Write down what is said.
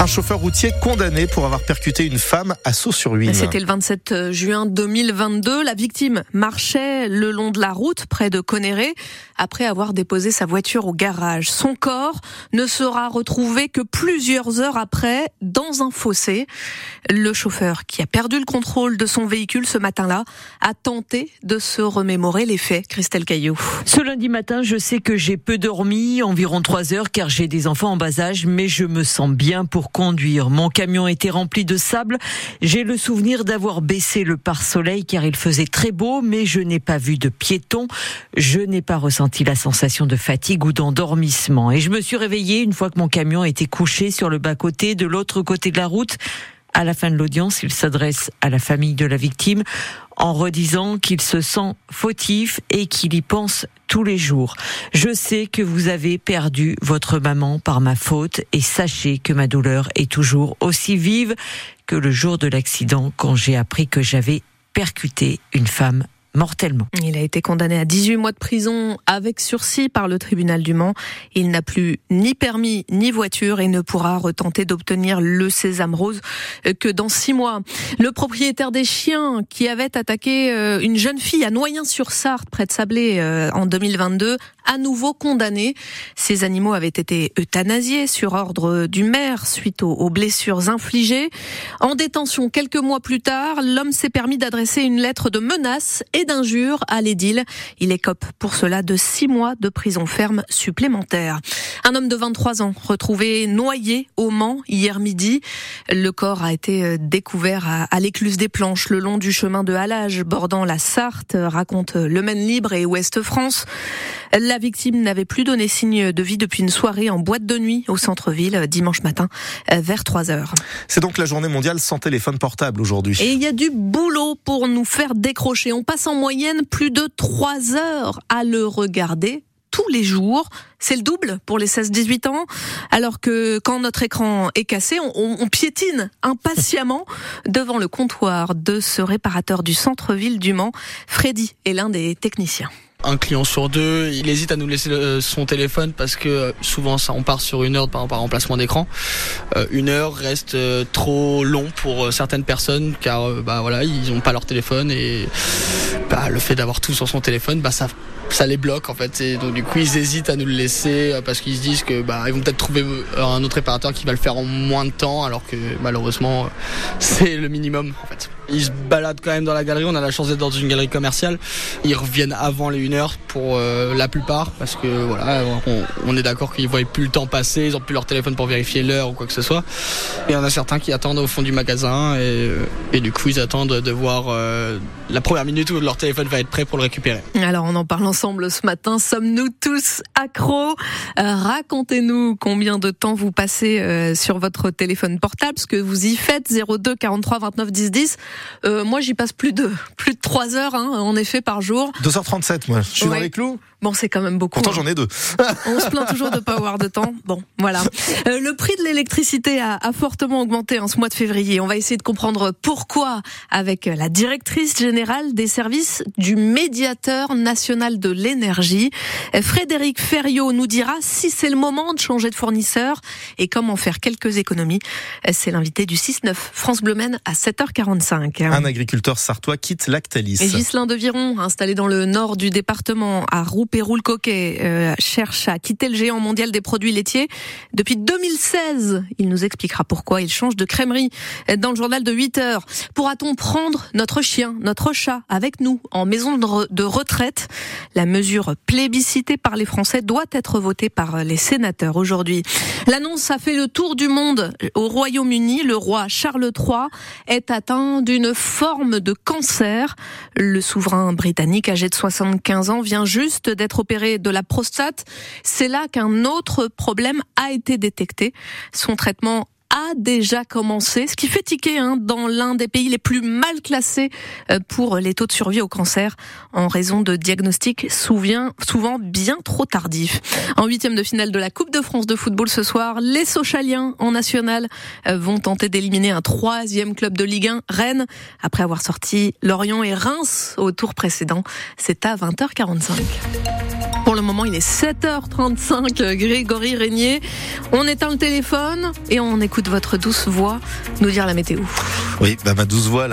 Un chauffeur routier condamné pour avoir percuté une femme à Saut-sur-Huile. C'était le 27 juin 2022. La victime marchait le long de la route près de Conéré après avoir déposé sa voiture au garage. Son corps ne sera retrouvé que plusieurs heures après dans un fossé. Le chauffeur qui a perdu le contrôle de son véhicule ce matin-là a tenté de se remémorer les faits. Christelle Caillou. Ce lundi matin, je sais que j'ai peu dormi, environ trois heures car j'ai des enfants en bas âge, mais je me sens bien pour conduire. Mon camion était rempli de sable. J'ai le souvenir d'avoir baissé le pare-soleil car il faisait très beau, mais je n'ai pas vu de piéton. Je n'ai pas ressenti la sensation de fatigue ou d'endormissement. Et je me suis réveillée une fois que mon camion était couché sur le bas-côté de l'autre côté de la route. À la fin de l'audience, il s'adresse à la famille de la victime en redisant qu'il se sent fautif et qu'il y pense tous les jours. Je sais que vous avez perdu votre maman par ma faute et sachez que ma douleur est toujours aussi vive que le jour de l'accident quand j'ai appris que j'avais percuté une femme mortellement. Il a été condamné à 18 mois de prison avec sursis par le tribunal du Mans. Il n'a plus ni permis ni voiture et ne pourra retenter d'obtenir le sésame rose que dans six mois. Le propriétaire des chiens qui avait attaqué euh, une jeune fille à Noyen-sur-Sarthe près de Sablé euh, en 2022 à nouveau condamné. Ces animaux avaient été euthanasiés sur ordre du maire suite aux blessures infligées. En détention quelques mois plus tard, l'homme s'est permis d'adresser une lettre de menace d'injures à l'édile. Il écope pour cela de six mois de prison ferme supplémentaire. Un homme de 23 ans retrouvé noyé au Mans hier midi. Le corps a été euh, découvert à, l'écluse des Planches le long du chemin de Halage bordant la Sarthe, raconte Le Maine Libre et Ouest France. La victime n'avait plus donné signe de vie depuis une soirée en boîte de nuit au centre-ville dimanche matin euh, vers 3 heures. C'est donc la journée mondiale sans téléphone portable aujourd'hui. Et il y a du boulot pour nous faire décrocher. On passe en moyenne plus de 3 heures à le regarder tous les jours. C'est le double pour les 16-18 ans. Alors que quand notre écran est cassé, on, on, piétine impatiemment devant le comptoir de ce réparateur du centre-ville du Mans. Freddy est l'un des techniciens un client sur deux, il hésite à nous laisser euh, son téléphone parce que euh, souvent ça on part sur une heure par, par remplacement d'écran. Euh, une heure reste trop long pour certaines personnes car bah voilà ils n'ont pas leur téléphone et bah, le fait d'avoir tout sur son téléphone bah ça ça les bloque en fait et donc du coup ils hésitent à nous le laisser parce qu'ils se disent que bah ils vont peut-être trouver un autre réparateur qui va le faire en moins de temps alors que malheureusement c'est le minimum en fait. Ils se baladent quand même dans la galerie, on a la chance d'être dans une galerie commerciale. Ils reviennent avant les 1 heure pour euh, la plupart parce que voilà, on, est d'accord qu'ils voient plus le temps passer, ils ont plus leur téléphone pour vérifier l'heure ou quoi que ce soit. Il y en a certains qui attendent au fond du magasin et, euh, et du coup ils attendent de voir euh, la première minute où leur téléphone va être prêt pour le récupérer. Alors on en parle ensemble ce matin, sommes-nous tous accros? Racontez-nous combien de temps vous passez sur votre téléphone portable, ce que vous y faites 02 43 29 10 10. Euh, moi, j'y passe plus de plus de 3 heures, hein, en effet, par jour. 2h37, moi. Je suis dans les clous Bon, c'est quand même beaucoup. Pourtant, j'en ai deux. On se plaint toujours de pas avoir de temps. Bon, voilà. Euh, le prix de l'électricité a, a, fortement augmenté en ce mois de février. On va essayer de comprendre pourquoi avec la directrice générale des services du médiateur national de l'énergie. Frédéric Ferriot nous dira si c'est le moment de changer de fournisseur et comment faire quelques économies. C'est l'invité du 6-9 France Bleu à 7h45. Un agriculteur sartois quitte Lactalis. Et Ghislain de Viron, installé dans le nord du département à Roux Pérou Coquet euh, cherche à quitter le géant mondial des produits laitiers depuis 2016. Il nous expliquera pourquoi il change de crèmerie dans le journal de 8 heures. Pourra-t-on prendre notre chien, notre chat avec nous en maison de retraite? La mesure plébiscitée par les Français doit être votée par les sénateurs aujourd'hui. L'annonce a fait le tour du monde. Au Royaume-Uni, le roi Charles III est atteint d'une forme de cancer. Le souverain britannique âgé de 75 ans vient juste d'être opéré de la prostate. C'est là qu'un autre problème a été détecté. Son traitement a déjà commencé, ce qui fait tiquer hein, dans l'un des pays les plus mal classés euh, pour les taux de survie au cancer en raison de diagnostics souvent bien trop tardifs. En huitième de finale de la Coupe de France de football ce soir, les Sochaliens en national euh, vont tenter d'éliminer un troisième club de Ligue 1, Rennes, après avoir sorti Lorient et Reims au tour précédent. C'est à 20h45. Le moment, il est 7h35, Grégory Régnier. On éteint le téléphone et on écoute votre douce voix nous dire la météo. Oui, bah, ma douce voix, elle